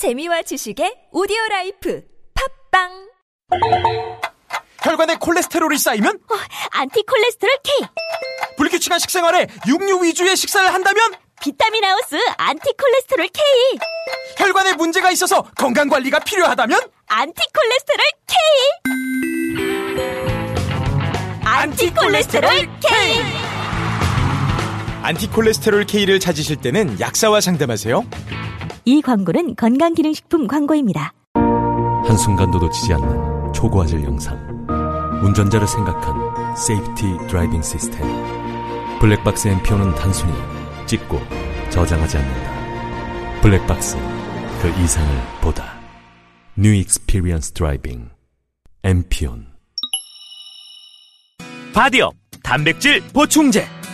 재미와 지식의 오디오 life 팟빵! 혈관에 콜레스테롤이 쌓이면? 안티 콜레스테롤 K! 불규칙한 식생활에 육류 위주의 식사를 한다면? 비타민 하우스 안티 콜레스테롤 K! 혈관에 문제가 있어서 건강 관리가 필요하다면? 안티 콜레스테롤 K! 안티 콜레스테롤 K 안티콜레스테롤 K를 찾으실 때는 약사와 상담하세요. 이 광고는 건강기능식품 광고입니다. 한순간도 놓치지 않는 초고화질 영상. 운전자를 생각한 safety driving 시스템. 블랙박스 MPEON은 단순히 찍고 저장하지 않는다. 블랙박스, 그 이상을 보다. New Experience Driving. MPEON. 바디업 단백질 보충제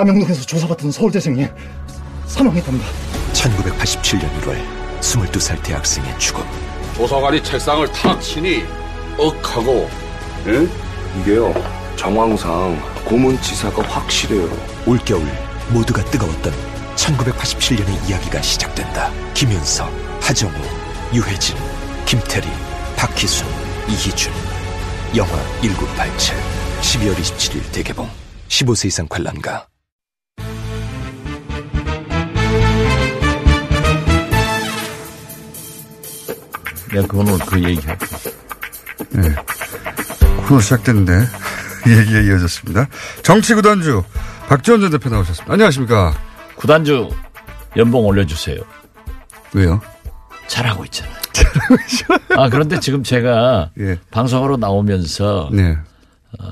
남영동에서 조사받던 서울대생이 사망했답니다. 1987년 1월 22살 대학생의 죽음. 조사관이 책상을 탁 치니 억하고 예? 이게요 정황상 고문치사가 확실해요. 올겨울 모두가 뜨거웠던 1987년의 이야기가 시작된다. 김윤석, 하정우, 유해진, 김태리, 박희순, 이희준. 영화 1987 12월 27일 대개봉. 15세 이상 관람가 내가 그 오늘 그 얘기하고. 네. 코너 시작됐는데 얘기가 이어졌습니다. 정치 구단주 박지원 전 대표 나오셨습니다. 안녕하십니까. 구단주 연봉 올려주세요. 왜요? 잘하고 있잖아요. 아 그런데 지금 제가 예. 방송으로 나오면서 네. 어,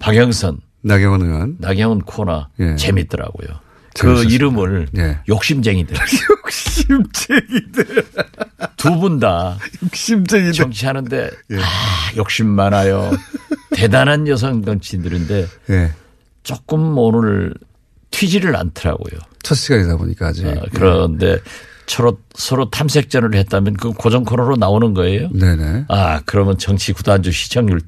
박영선, 나경원 의원, 나경원 코너 예. 재밌더라고요. 그 재밌었습니다. 이름을 예. 욕심쟁이들 욕심쟁이들. 두 분 다 욕심쟁이들. 정치하는데 예. 아, 욕심 많아요. 대단한 여성 정치인들인데 예. 조금 오늘 튀지를 않더라고요. 첫 시간이다 보니까 아직. 어, 그런데 서로 서로 탐색전을 했다면 그 고정 코너로 나오는 거예요. 네네. 아 그러면 정치 구단주 시청률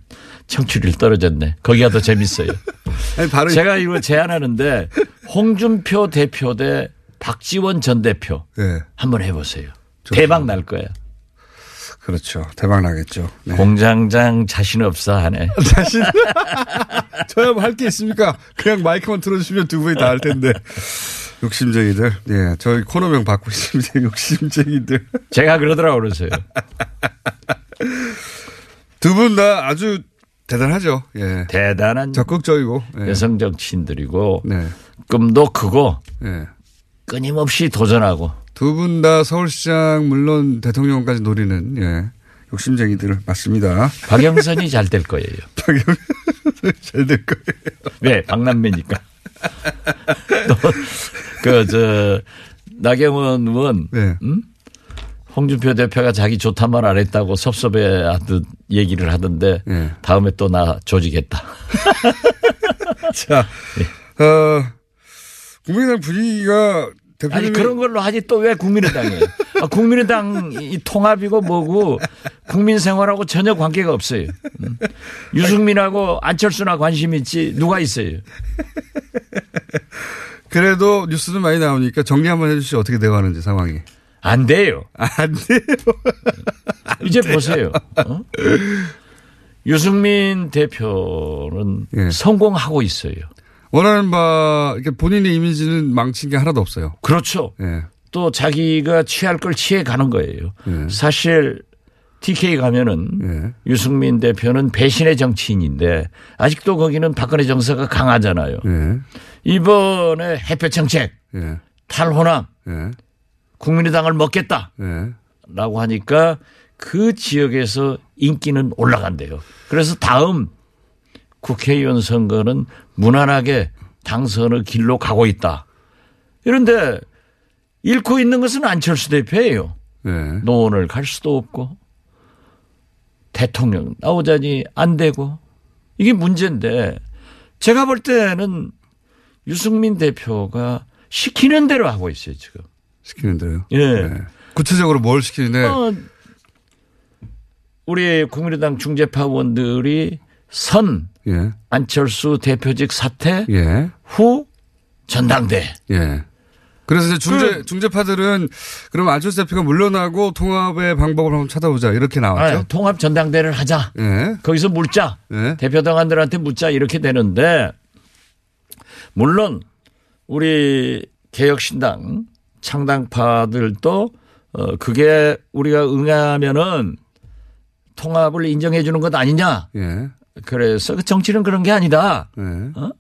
청취율이 떨어졌네. 거기가 더 재밌어요. 아니, 제가 이거 제안하는데 홍준표 대표 대 박지원 전 대표 네. 한번 해보세요. 대박 날 거야. 그렇죠. 대박 나겠죠. 네. 공장장 자신 없어 하네. 자신. 저야 뭐 할 게 있습니까? 그냥 마이크만 틀어주시면 두 분이 다 할 텐데. 욕심쟁이들. 예. 저희 코너명 받고 있습니다. 욕심쟁이들. 제가 그러더라고 그러세요. 두 분 다 아주 대단하죠. 예. 대단한 적극적이고. 예. 여성 정치인들이고 네. 꿈도 크고 예. 끊임없이 도전하고 두 분 다 서울시장 물론 대통령까지 노리는 예. 욕심쟁이들 맞습니다. 박영선이 잘 될 거예요. 잘될 거예요. 왜? 박남매니까. 그, 저, 나경원 의원, 네. 음? 홍준표 대표가 자기 좋단 말 안 했다고 섭섭해 하듯 얘기를 하던데, 네. 다음에 또 나 조직했다. 자, 어, 국민의당 분위기가 대표님이 아니, 그런 걸로 하지 또 왜 국민의당이에요? 아, 국민의당 이 통합이고 뭐고 국민 생활하고 전혀 관계가 없어요. 음. 유승민하고 안철수나 관심 있지 누가 있어요? 그래도 뉴스는 많이 나오니까 정리 한번 해주시죠. 어떻게 되어가는지 상황이. 안 돼요. 안 돼요. 이제 보세요. 어? 유승민 대표는 예. 성공하고 있어요. 원하는 바, 이렇게 본인의 이미지는 망친 게 하나도 없어요. 그렇죠. 예. 또 자기가 취할 걸 취해 가는 거예요. 예. 사실 TK 가면은 예. 유승민 대표는 배신의 정치인인데 아직도 거기는 박근혜 정서가 강하잖아요. 예. 이번에 햇볕 정책, 예. 탈호남, 예. 국민의당을 먹겠다. 예. 라고 하니까 그 지역에서 인기는 올라간대요. 그래서 다음 국회의원 선거는 무난하게 당선의 길로 가고 있다. 이런데 잃고 있는 것은 안철수 대표예요. 예. 노원을 갈 수도 없고 대통령 나오자니 안 되고 이게 문제인데 제가 볼 때는 유승민 대표가 시키는 대로 하고 있어요 지금. 시키는 대로요. 예. 구체적으로 뭘 시키는데 어, 우리 국민의당 중재파 의원들이 선 예. 안철수 대표직 사퇴 예. 후 전당대. 예. 그래서 이제 중재 그- 중재파들은 그럼 안철수 대표가 물러나고 통합의 방법을 한번 찾아보자 이렇게 나왔죠. 아, 통합 전당대를 하자. 예. 거기서 묻자. 예. 대표 당원들한테 묻자 이렇게 되는데 물론 우리 개혁신당 창당파들도 어 그게 우리가 응하면은 통합을 인정해 주는 것 아니냐. 예. 그래서 그 정치는 그런 게 아니다. 예. 어?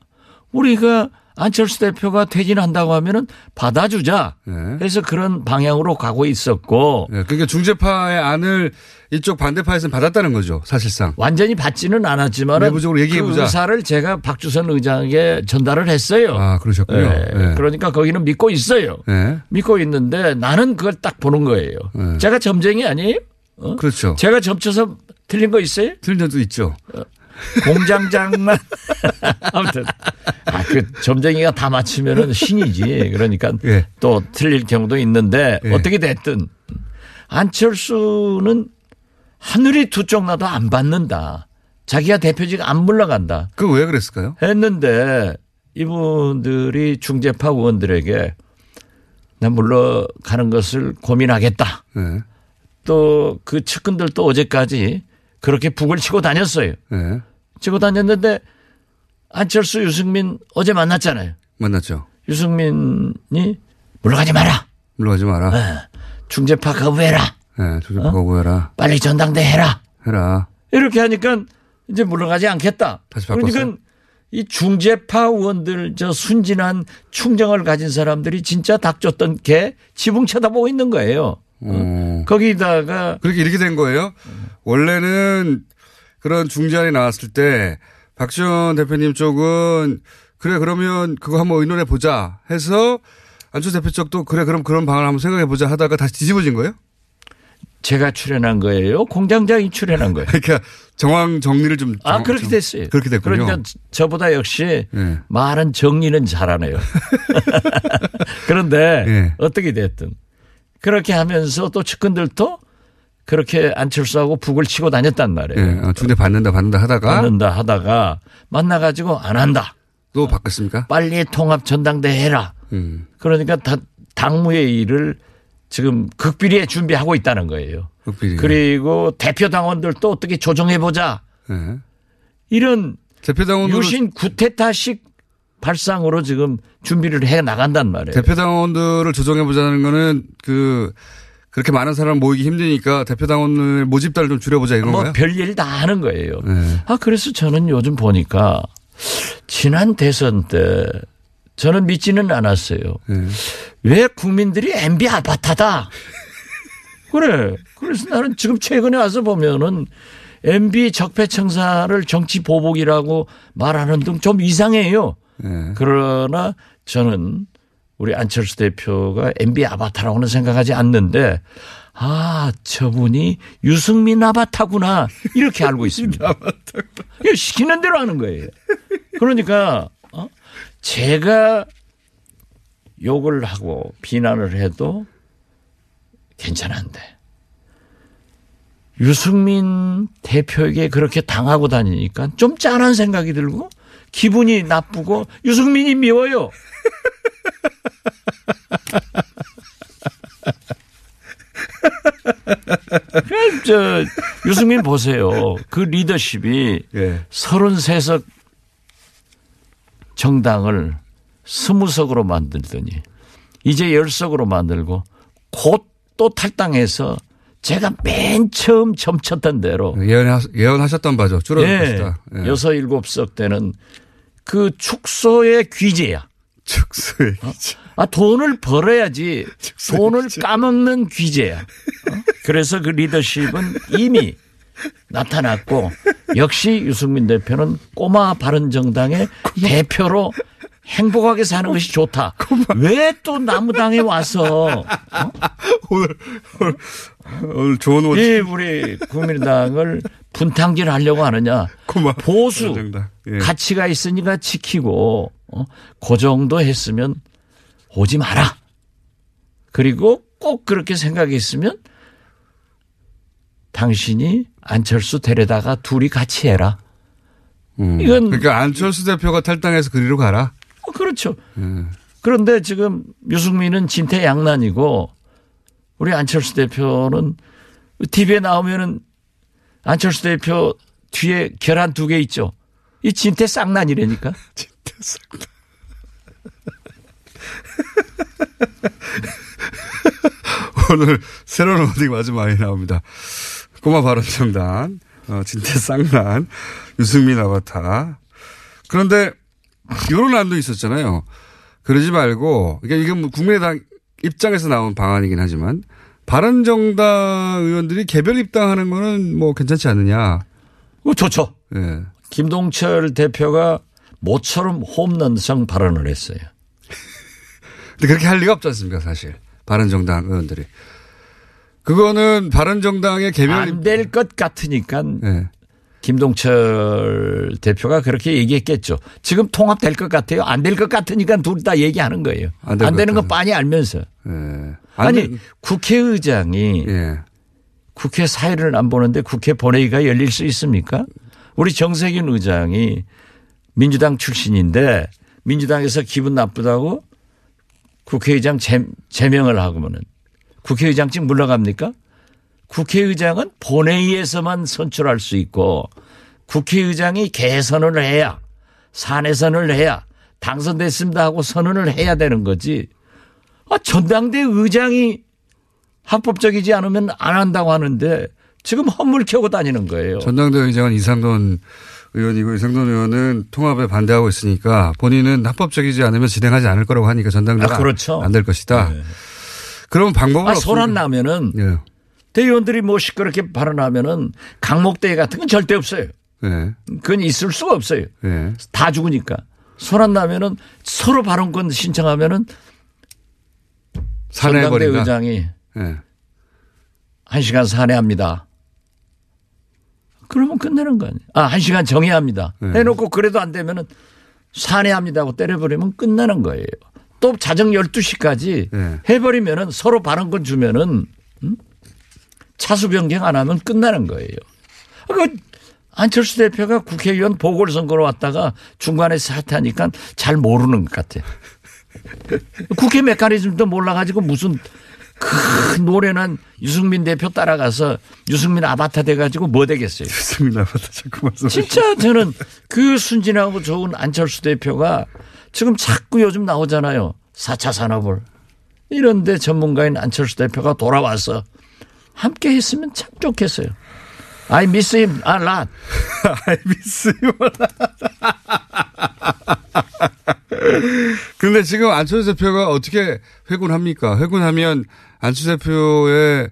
우리가 안철수 대표가 퇴진한다고 하면은 받아주자. 예. 그래서 그런 방향으로 가고 있었고 예. 그러니까 중재파의 안을 이쪽 반대파에서는 받았다는 거죠, 사실상. 완전히 받지는 않았지만 내부적으로 얘기해보자. 그 의사를 제가 박주선 의장에게 전달을 했어요. 아, 그러셨군요. 예. 예. 그러니까 거기는 믿고 있어요. 예. 믿고 있는데 나는 그걸 딱 보는 거예요. 예. 제가 점쟁이 아니에요? 어? 그렇죠. 제가 점쳐서 틀린 거 있어요? 틀린 점도 있죠. 공장장만 아무튼 아, 그 점쟁이가 다 맞추면은 신이지. 그러니까 예. 또 틀릴 경우도 있는데 예. 어떻게 됐든 안철수는 하늘이 두 쪽 나도 안 받는다. 자기가 대표직 안 물러간다. 그 왜 그랬을까요? 했는데 이분들이 중재파 의원들에게 난 물러가는 것을 고민하겠다. 예. 또그 측근들도 어제까지 그렇게 북을 치고 다녔어요. 예. 치고 다녔는데 안철수 유승민 어제 만났잖아요. 만났죠. 유승민이 물러가지 마라. 물러가지 마라. 예. 중재파 거부해라. 예. 중재파 거부해라. 빨리 전당대 해라. 해라. 이렇게 하니까 이제 물러가지 않겠다. 다시 바꿨어요? 그러니까 이 중재파 의원들 저 순진한 충정을 가진 사람들이 진짜 닥쳤던 개 지붕 쳐다보고 있는 거예요. 어. 거기다가 그렇게 이렇게 된 거예요. 원래는 그런 중재안이 나왔을 때 박지원 대표님 쪽은 그래 그러면 그거 한번 의논해 보자 해서 안철수 대표 쪽도 그래 그럼 그런 방안을 한번 생각해 보자 하다가 다시 뒤집어진 거예요. 제가 출연한 거예요. 공장장이 출연한 거예요. 그러니까 정황 정리를 좀 아 정- 그렇게 좀- 됐어요. 그렇게 됐군요. 그러니까 저보다 역시 예. 말은 정리는 잘하네요. 그런데 예. 어떻게 됐든 그렇게 하면서 또 측근들도 그렇게 안철수하고 북을 치고 다녔단 말이에요. 예, 어, 중재 받는다 받는다 하다가 받는다 하다가 만나가지고 안 한다. 또 바꿨습니까? 빨리 통합 전당대 해라. 음. 그러니까 다 당무의 일을 지금 극비리에 준비하고 있다는 거예요. 극비리. 그리고 대표 당원들도 어떻게 조정해 보자. 예. 이런 대표 당원으로 유신 구테타식 발상으로 지금 준비를 해 나간단 말이에요. 대표 당원들을 조정해 보자는 거는 그 그렇게 많은 사람 모이기 힘드니까 대표 당원을 모집단을 좀 줄여보자 이런 뭐 거예요. 별일 다 하는 거예요. 예. 아 그래서 저는 요즘 보니까 지난 대선 때 저는 믿지는 않았어요. 예. 왜 국민들이 MB 아바타다. 그래. 그래서 나는 지금 최근에 와서 보면은 MB 적폐청사를 정치 보복이라고 말하는 등 좀 이상해요. 예. 그러나 저는 우리 안철수 대표가 MB 아바타라고는 생각하지 않는데 아, 저분이 유승민 아바타구나. 이렇게 알고 있습니다. 이거 시키는 대로 하는 거예요. 그러니까, 어? 제가 욕을 하고 비난을 해도 괜찮은데. 유승민 대표에게 그렇게 당하고 다니니까 좀 짠한 생각이 들고 기분이 나쁘고 유승민이 미워요. 저 유승민 보세요. 그 리더십이 예. 33석 정당을 20석으로 만들더니 이제 10석으로 만들고 곧 또 탈당해서 제가 맨 처음 점쳤던 대로 예언하, 예언하셨던 바죠. 줄어들 예, 것이다. 예. 여섯 일곱 석 때는 그 축소의 귀재야. 축소의 귀재. 아 돈을 벌어야지 돈을 까먹는 귀재야. 어? 그래서 그 리더십은 이미 나타났고 역시 유승민 대표는 꼬마 바른 정당의 대표로 행복하게 사는 것이 좋다. 왜 또 나무당에 와서 어? 오늘, 오늘, 오늘 좋은 옷. 이 우리 국민의당을 분탕질 하려고 하느냐. 보수 바른정당. 예. 가치가 있으니까 지키고 어? 그 정도 했으면 오지 마라. 그리고 꼭 그렇게 생각했으면 당신이 안철수 데려다가 둘이 같이 해라. 음. 이건 그러니까 안철수 대표가 탈당해서 그리로 가라. 어, 그렇죠. 예. 그런데 지금 유승민은 진퇴양난이고 우리 안철수 대표는 TV에 나오면은 안철수 대표 뒤에 계란 두 개 있죠. 이 진퇴 쌍난이라니까. 진퇴 쌍난. 오늘 새로운 워딩 아주 많이 나옵니다. 꼬마 바른정당, 어, 진태 쌍난, 유승민 아바타. 그런데 이런 안도 있었잖아요. 그러지 말고, 그러니까 이게 뭐 국민의당 입장에서 나온 방안이긴 하지만, 바른정당 의원들이 개별 입당하는 거는 뭐 괜찮지 않느냐. 어, 좋죠. 예. 김동철 대표가 모처럼 홈런성 발언을 했어요. 근데 그렇게 할 리가 없지 않습니까, 사실. 바른정당 의원들이. 그거는 바른정당의 개별 안될 것 같으니까 네. 김동철 대표가 그렇게 얘기했겠죠. 지금 통합될 것 같아요. 안 될 것 같으니까 둘 다 얘기하는 거예요. 안 안, 될 되는 것건 빤히 알면서. 예. 아니 된- 국회의장이 예. 국회 사회를 안 보는데 국회 본회의가 열릴 수 있습니까? 우리 정세균 의장이 민주당 출신인데 민주당에서 기분 나쁘다고 국회의장 제, 제명을 하고면은 국회의장직 물러갑니까? 국회의장은 본회의에서만 선출할 수 있고 국회의장이 개선을 해야 사내선을 해야 당선됐습니다 하고 선언을 해야 되는 거지. 아, 전당대 의장이 합법적이지 않으면 안 한다고 하는데 지금 헛물 켜고 다니는 거예요. 전당대 의장은 이상돈 의원이고 이상돈 의원은 통합에 반대하고 있으니까 본인은 합법적이지 않으면 진행하지 않을 거라고 하니까 전당대가 아, 그렇죠. 안될 것이다. 그러면 방법은 아. 소란 나면은 예. 대의원들이 뭐 시끄럽게 발언하면은 강목대회 같은 건 절대 없어요. 예. 그건 있을 수가 없어요. 예. 다 죽으니까. 소란 나면은 서로 발언권 신청하면은 전당대. 의장이 예. 한 시간 사내합니다. 그러면 끝내는 거 아니에요. 아, 한 시간 정해야 합니다. 네. 해놓고 그래도 안 되면은 사내합니다 하고 때려버리면 끝나는 거예요. 또 자정 12시까지 네. 해버리면은 서로 발언권 주면은 음? 차수 변경 안 하면 끝나는 거예요. 그 안철수 대표가 국회의원 보궐선거로 왔다가 중간에 사퇴하니까 잘 모르는 것 같아. 국회 메커니즘도 몰라가지고 무슨 큰 노래는 유승민 대표 따라가서 유승민 아바타 돼가지고 뭐 되겠어요. 유승민 아바타 자꾸 말씀. 진짜 저는 그 순진하고 좋은 안철수 대표가 지금 자꾸 요즘 나오잖아요. 4차 산업을. 이런데 전문가인 안철수 대표가 돌아와서 함께 했으면 참 좋겠어요. I miss him a lot. I miss him a 근데 지금 안철수 대표가 어떻게 회군합니까? 회군하면 안철수 대표의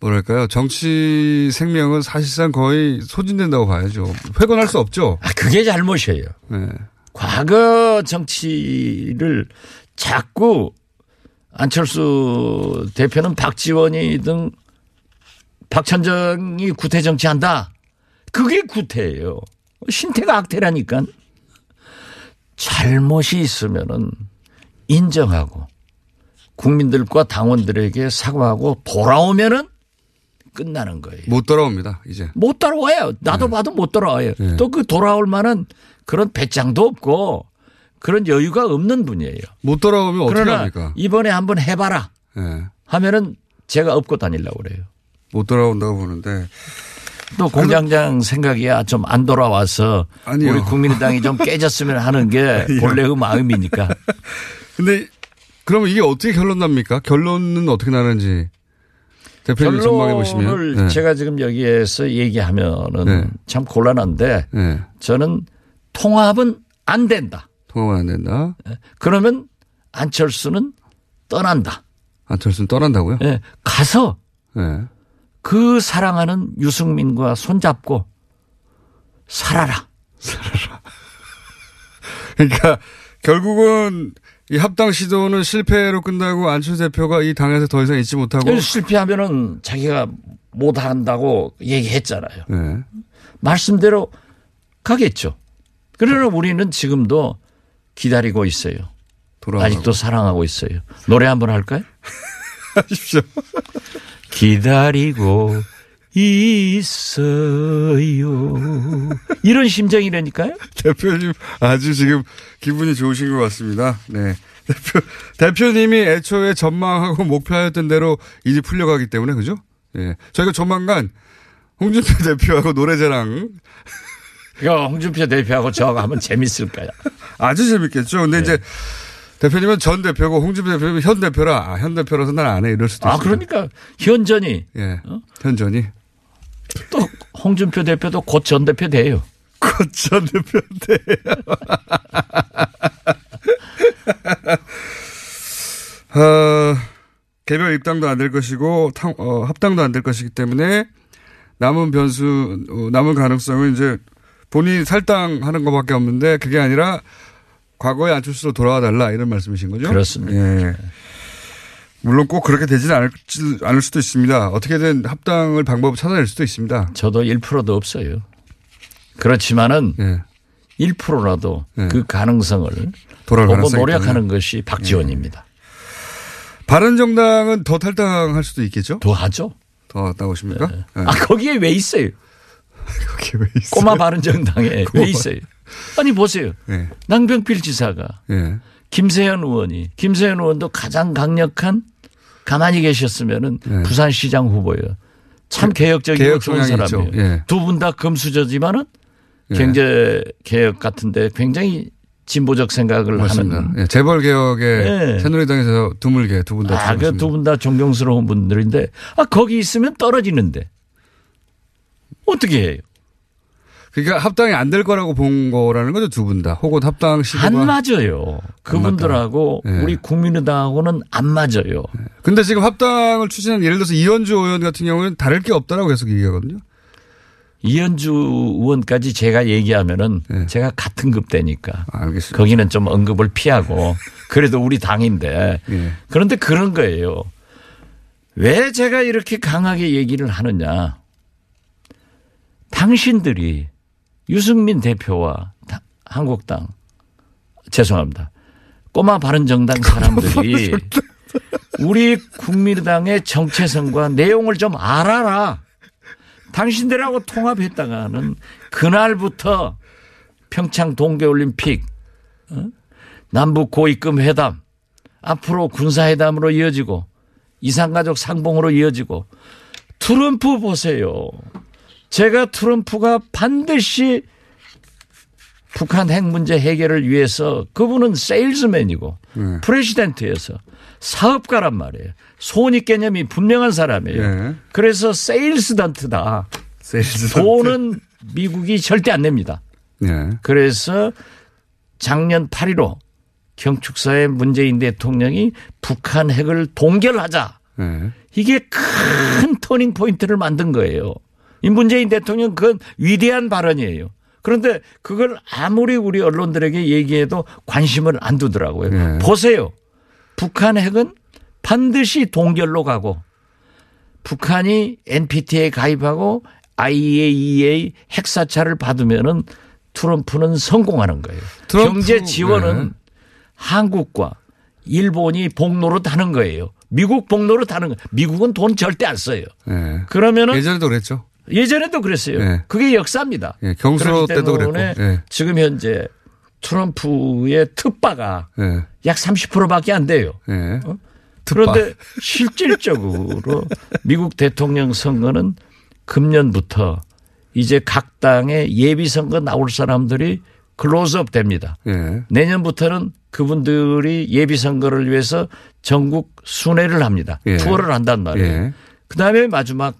뭐랄까요 정치 생명은 사실상 거의 소진된다고 봐야죠. 회군할 수 없죠. 아, 그게 잘못이에요. 네. 과거 정치를 자꾸 안철수 대표는 박지원이든 박천정이 구태 정치한다. 그게 구태예요. 신태가 악태라니까. 잘못이 있으면은 인정하고 국민들과 당원들에게 사과하고 돌아오면은 끝나는 거예요. 못 돌아옵니다. 이제 못 돌아와요. 네. 나도 봐도 못 돌아와요. 또그 돌아올 만한 그런 배짱도 없고 그런 여유가 없는 분이에요. 못 돌아오면 어떻게 합니까? 이번에 한번 해봐라 예. 하면은 제가 업고 다니려고 그래요. 못 돌아온다고 보는데 또 공장장 생각이야 좀 안 돌아와서 아니요. 우리 국민의당이 좀 깨졌으면 하는 게. 본래의 마음이니까. 근데 그러면 이게 어떻게 결론 납니까? 결론은 어떻게 나는지 대표님 전망해 보시면 결론을 네. 제가 지금 여기에서 얘기하면은 네. 참 곤란한데 네. 저는 통합은 안 된다. 통합은 안 된다. 그러면 안철수는 떠난다. 안철수는 떠난다고요? 예, 가서 네. 그 사랑하는 유승민과 손잡고 살아라. 그러니까 결국은 이 합당 시도는 실패로 끝나고 안철수 대표가 이 당에서 더 이상 있지 못하고 실패하면은 자기가 못 한다고 얘기했잖아요. 네. 말씀대로 가겠죠. 그러나 우리는 지금도 기다리고 있어요. 돌아가고. 아직도 사랑하고 있어요. 노래 한번 할까요? 하십시오. 기다리고 있어요. 이런 심정이라니까요? 대표님 아주 지금 기분이 좋으신 것 같습니다. 네. 대표, 대표님이 애초에 전망하고 목표하였던 대로 일이 풀려가기 때문에 그죠? 예. 저희가 조만간 홍준표 대표하고 노래자랑 이거 홍준표 대표하고 저하고 하면 재밌을까요? 아주 재밌겠죠. 근데 이제 대표님은 전 대표고 홍준표 대표님은 현 대표라 아, 현 대표라서 난 안 해 이럴 수도 아, 있어요. 그러니까 현전이 예. 현전이 또 홍준표 대표도 곧 전 대표 돼요. 곧 전 대표 돼요. 어, 개별 입당도 안 될 것이고 탕- 어, 합당도 안 될 것이기 때문에 남은 변수 어, 남은 가능성은 이제 본인이 탈당하는 것밖에 없는데 그게 아니라 과거의 안철수로 돌아와 달라 이런 말씀이신 거죠? 그렇습니다. 예. 물론 꼭 그렇게 되지는 않을, 않을 수도 있습니다. 어떻게든 합당을 방법을 찾아낼 수도 있습니다. 저도 1%도 없어요. 그렇지만은 예. 1%라도 그 가능성을 돌아올 보고 가능성이 노력하는 있다면. 것이 박지원입니다. 바른정당은 더 탈당할 수도 있겠죠? 더 하죠. 더 나오십니까? 네. 아 거기에 왜 있어요? 거기에 왜 있어요? 꼬마 바른정당에 꼬마 왜 있어요? 아니 보세요. 네. 낭병필 지사가 예. 김세현 의원이 김세현 의원도 가장 강력한 가만히 계셨으면은 네. 부산시장 후보예요. 참 개- 개혁적이고 개혁 좋은 사람이에요. 예. 두분 다 금수저지만은 예. 경제 개혁 같은데 굉장히 진보적 생각을 맞습니다. 하는 예, 재벌 개혁에 예. 새누리당에서 드물게 두 분 다. 아, 그 두 분 다 존경스러운 분들인데 아 거기 있으면 떨어지는데 어떻게 해요? 그러니까 합당이 안 될 거라고 본 거라는 거죠 두 분 다. 혹은 합당 시도가 안 맞아요. 그분들하고. 예. 우리 국민의당하고는 안 맞아요. 근데 지금 합당을 추진한 예를 들어서 이현주 의원 같은 경우는 다를 게 없다라고 계속 얘기하거든요. 이현주 의원까지 제가 얘기하면은 제가 같은 급대니까 예. 알겠습니다. 거기는 좀 언급을 피하고 그래도 우리 당인데 예. 그런데 그런 거예요. 왜 제가 이렇게 강하게 얘기를 하느냐. 당신들이 유승민 대표와 다- 한국당 죄송합니다. 꼬마 바른정당 사람들이 우리 국민의당의 정체성과 내용을 좀 알아라. 당신들하고 통합했다가는 그날부터 평창 동계올림픽, 어? 남북 고위급 회담, 앞으로 군사회담으로 이어지고 이산가족 상봉으로 이어지고 트럼프 보세요. 제가 트럼프가 반드시 북한 핵 문제 해결을 위해서 그분은 세일즈맨이고 네. 프레시덴트여서 사업가란 말이에요. 손익 개념이 분명한 사람이에요. 예. 그래서 Salesdent다. Salesdent. 돈은 미국이 절대 안 냅니다. 예. 그래서 작년 8.15 경축사의 문재인 대통령이 북한 핵을 동결하자. 예. 이게 큰 turning point를 만든 거예요. 이 문재인 대통령 그건 위대한 발언이에요. 그런데 그걸 아무리 우리 언론들에게 얘기해도 관심을 안 두더라고요. 네. 보세요. 북한 핵은 반드시 동결로 가고 북한이 NPT에 가입하고 IAEA 핵사찰을 받으면은 트럼프는 성공하는 거예요. 트럼프, 경제 지원은 네. 한국과 일본이 복노릇 하는 거예요. 미국 복노릇 하는 거예요. 미국은 돈 절대 안 써요. 예. 그러면은 예전에도 그랬죠. 예전에도 그랬어요. 네. 그게 역사입니다. 예, 경수로 때도 그랬고. 예. 지금 현재 트럼프의 특바가 예. 약 30%밖에 안 돼요. 예. 그런데 실질적으로 미국 대통령 선거는 금년부터 이제 각 당의 예비 선거 나올 사람들이 클로즈업 됩니다. 예. 내년부터는 그분들이 예비 선거를 위해서 전국 순회를 합니다. 예. 투어를 한단 말이에요. 예. 그다음에 마지막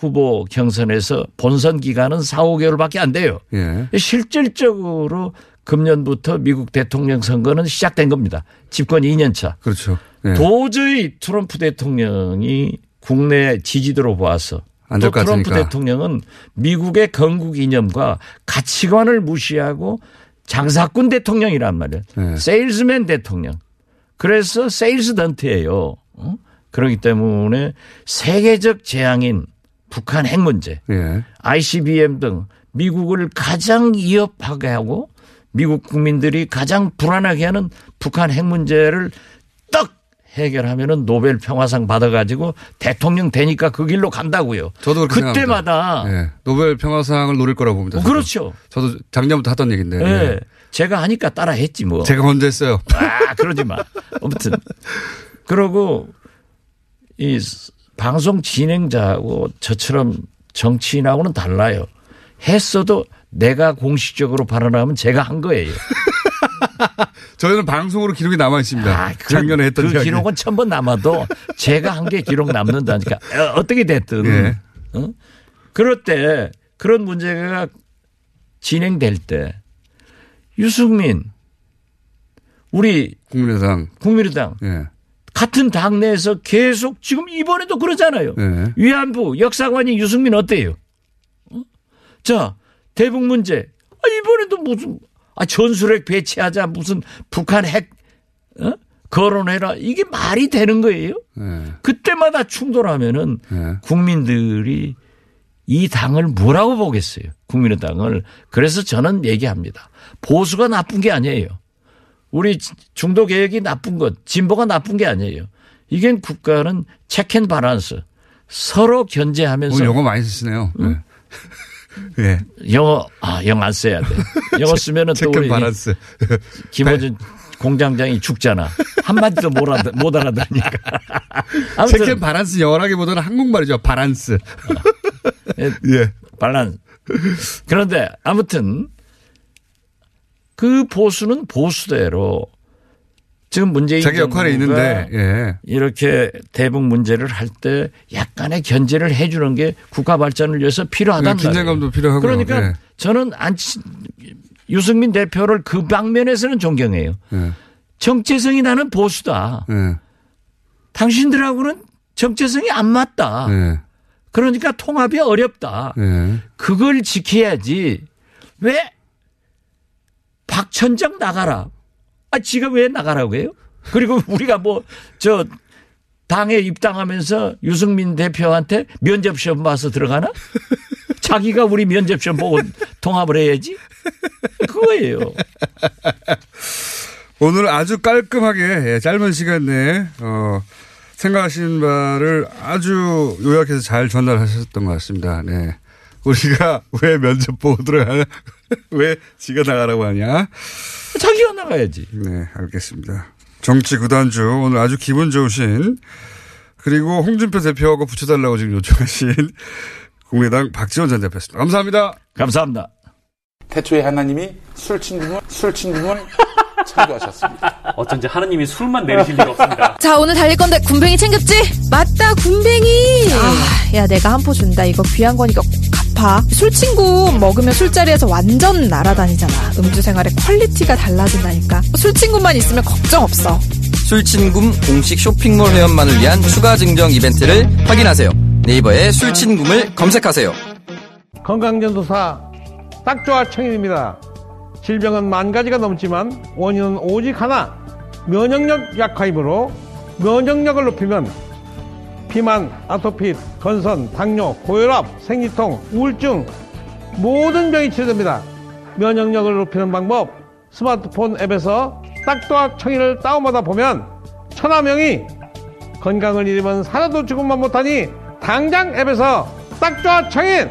후보 경선에서 본선 기간은 4, 5개월밖에 안 돼요. 예. 실질적으로 금년부터 미국 대통령 선거는 시작된 겁니다. 집권 2년 차. 그렇죠. 예. 도저히 트럼프 대통령이 국내 지지도로 보아서 안또 트럼프. 대통령은 미국의 건국 이념과 가치관을 무시하고 장사꾼 대통령이란 말이에요. 네. 세일즈맨 대통령. 그래서 Salesdent예요. 어? 그렇기 때문에 세계적 재앙인 북한 핵 문제, 예. ICBM 등 미국을 가장 위협하게 하고 미국 국민들이 가장 불안하게 하는 북한 핵 문제를 떡 해결하면은 노벨 평화상 받아가지고 대통령 되니까 그 길로 간다고요. 저도 그렇게 그때마다. 예. 노벨 평화상을 노릴 거라고 봅니다. 어. 그렇죠. 저도 작년부터 하던 얘기인데. 예. 예. 제가 하니까 따라 했지 뭐. 제가 먼저 했어요. 아, 그러지 마. 아무튼. 그러고 이 방송 진행자하고 저처럼 정치인하고는 달라요. 했어도 내가 공식적으로 발언하면 제가 한 거예요. 저희는 방송으로 기록이 남아 있습니다. 아, 그, 작년에 했던 그 이야기. 기록은 천 번 남아도 제가 한 게 기록 남는다니까. 어, 어떻게 됐든. 예. 어? 그럴 때 그런 문제가 진행될 때 유승민 우리 국민의당 국민의당 예. 같은 당내에서 계속 지금 이번에도 그러잖아요. 예. 위안부 역사관이 유승민 어때요? 어? 자 대북 문제 아, 이번에도 무슨 아, 전술핵 배치하자 무슨 북한 핵 어? 거론해라 이게 말이 되는 거예요? 예. 그때마다 충돌하면은 예. 국민들이 이 당을 뭐라고 보겠어요? 국민의당을. 그래서 저는 얘기합니다. 보수가 나쁜 게 아니에요. 우리 중도 개혁이 나쁜 것, 진보가 나쁜 게 아니에요. 이겐 국가는 체크앤 바란스 서로 견제하면서 오늘 영어 많이 쓰시네요. 응? 예. 예. 영어 아 영어 안 써야 돼. 영어 쓰면은 또 우리 바란스. 김호준 공장장이 죽잖아. 한 마디도 못, 알아, 못 알아듣니까. 체크앤 바란스 영어라기보다는 한국말이죠. 바란스. 예. 반란. 그런데 아무튼 그 보수는 보수대로 지금 문재인 자기 역할이 있는데, 예. 이렇게 대북 문제를 할 때 약간의 견제를 해주는 게 국가 발전을 위해서 필요하단 네. 긴장감도 필요하고요. 그러니까 예. 저는 안치, 유승민 대표를 그 방면에서는 존경해요. 예. 정체성이 나는 보수다. 예. 당신들하고는 정체성이 안 맞다. 예. 그러니까 통합이 어렵다. 예. 그걸 지켜야지. 왜 박천장 나가라. 아, 지가 왜 나가라고 해요? 그리고 우리가 뭐, 저, 당에 입당하면서 유승민 대표한테 면접 시험 봐서 들어가나? 자기가 우리 면접 시험 보고 통합을 해야지? 그거예요. 오늘 아주 깔끔하게 예, 짧은 시간 내에 어, 생각하신 바를 아주 요약해서 잘 전달하셨던 것 같습니다. 네. 우리가 왜 면접 보고 들어가냐? 왜 지가 나가라고 하냐? 자기가 나가야지. 네, 알겠습니다. 정치 구단주 오늘 아주 기분 좋으신 그리고 홍준표 대표하고 붙여달라고 지금 요청하신 국민의당 박지원 전 대표였습니다. 감사합니다. 감사합니다. 태초에 하나님이 술친굼을, 술친굼을 창조하셨습니다. 어쩐지 하느님이 술만 내리실 리가 없습니다. 자, 오늘 달릴 건데 굼벵이 챙겼지? 맞다, 굼벵이. 아, 야, 내가 한 포 준다. 이거 귀한 거니까 꼭 갚아. 술친굼 먹으면 술자리에서 완전 날아다니잖아. 음주 생활의 quality가 달라진다니까. 술친굼만 있으면 걱정 없어. 술친굼 공식 쇼핑몰 회원만을 위한 추가 증정 이벤트를 확인하세요. 네이버에 술친굼을 검색하세요. 건강전도사 딱좋아 청인입니다. 질병은 만 가지가 넘지만 원인은 오직 하나 면역력 약화이므로 면역력을 높이면 비만, 아토피, 건선, 당뇨, 고혈압, 생리통, 우울증 모든 병이 치료됩니다. 면역력을 높이는 방법 스마트폰 앱에서 딱좋아 청인을 다운받아 보면 천하명이 건강을 잃으면 살아도 죽음만 못하니 당장 앱에서 딱좋아 청인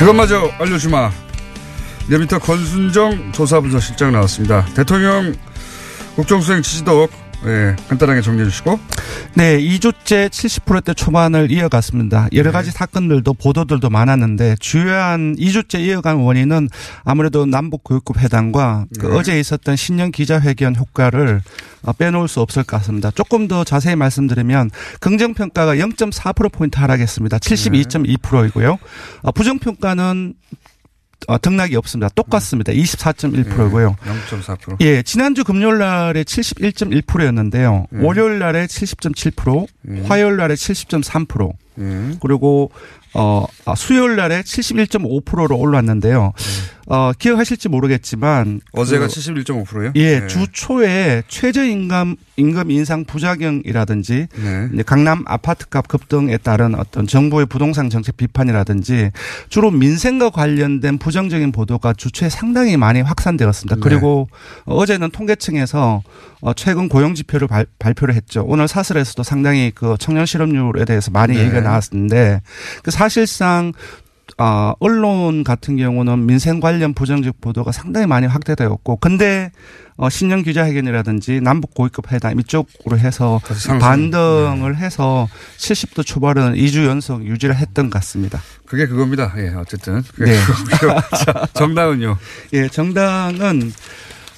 그것마저 알려주마. 리미터 권순정 조사분석실장 나왔습니다. 대통령 국정수행 지지도 예, 간단하게 정리해 주시고. 네, 2주째 70%대 초반을 이어갔습니다. 여러 가지 사건들도 보도들도 많았는데 주요한 2주째 이어간 원인은 아무래도 남북 교육급 회담과 그 네. 어제 있었던 신년 기자회견 효과를 어, 빼놓을 수 없을 것 같습니다. 조금 더 자세히 말씀드리면 긍정평가가 0.4%포인트 하락했습니다. 72.2%이고요. 어, 부정평가는 어, 등락이 없습니다. 똑같습니다. 24.1%고요. 0.4%. 예, 지난주 금요일 날에 71.1%였는데요. 음. 월요일 날에 70.7%, 음. 화요일 날에 70.3%, 음. 그리고 어 아, 수요일 날에 71.5%로 올랐는데요. 어 기억하실지 모르겠지만 어제가 그 71.5%요? 예, 네. 주 초에 최저임금 임금 인상 부작용이라든지 네. 강남 아파트값 급등에 따른 어떤 정부의 부동산 정책 비판이라든지 주로 민생과 관련된 부정적인 보도가 주초에 상당히 많이 확산되었습니다. 네. 그리고 어제는 통계청에서 어, 최근 고용 지표를 발, 발표를 했죠. 오늘 사설에서도 상당히 그 청년 실업률에 대해서 많이 네. 얘기가 나왔는데 그 사실상 아, 언론 같은 경우는 민생 관련 부정적 보도가 상당히 많이 확대되었고, 근데, 어, 신년 기자회견이라든지 남북 고위급 회담 이쪽으로 해서. 반등을 해서 70도 초반은 2주 연속 유지를 했던 것 같습니다. 그게 그겁니다. 예, 어쨌든. 그게 네. 자, 정당은요? 예, 정당은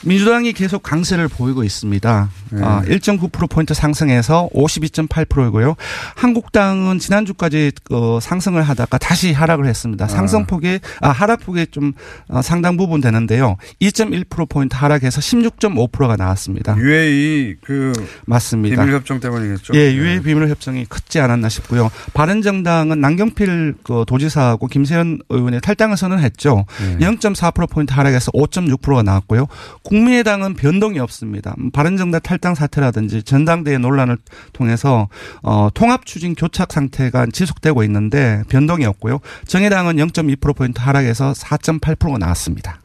민주당이 계속 강세를 보이고 있습니다. 네. 아, 1.9%포인트 상승해서 52.8%이고요. 한국당은 지난주까지 어, 상승을 하다가 다시 하락을 했습니다. 상승폭이, 아, 하락폭이 좀 어, 상당 부분 되는데요. 2.1%포인트 하락해서 16.5%가 나왔습니다. UAE 그 맞습니다. 비밀 협정 때문이겠죠. 예, 유해 비밀 협정이 크지 않았나 싶고요. 바른정당은 남경필 그 도지사하고 김세현 의원이 탈당을 선언했죠. 네. 0.4%포인트 하락해서 5.6%가 나왔고요. 국민의당은 변동이 없습니다. 음, 바른정당 탈당 사태라든지 전당대회 논란을 통해서 어, 통합 추진 교착 상태가 지속되고 있는데 변동이 없고요. 정의당은 0.2%포인트 하락해서 4.8%가 나왔습니다.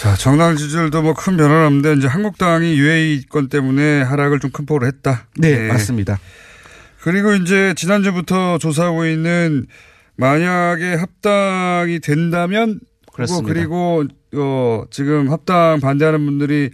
자, 정당 지지율도 뭐 큰 변화는 없는데 이제 한국당이 UAE 건 때문에 하락을 좀 큰 폭으로 했다. 네, 맞습니다. 그리고 이제 지난주부터 조사하고 있는 만약에 합당이 된다면 그렇습니다. 그리고 어 지금 합당 반대하는 분들이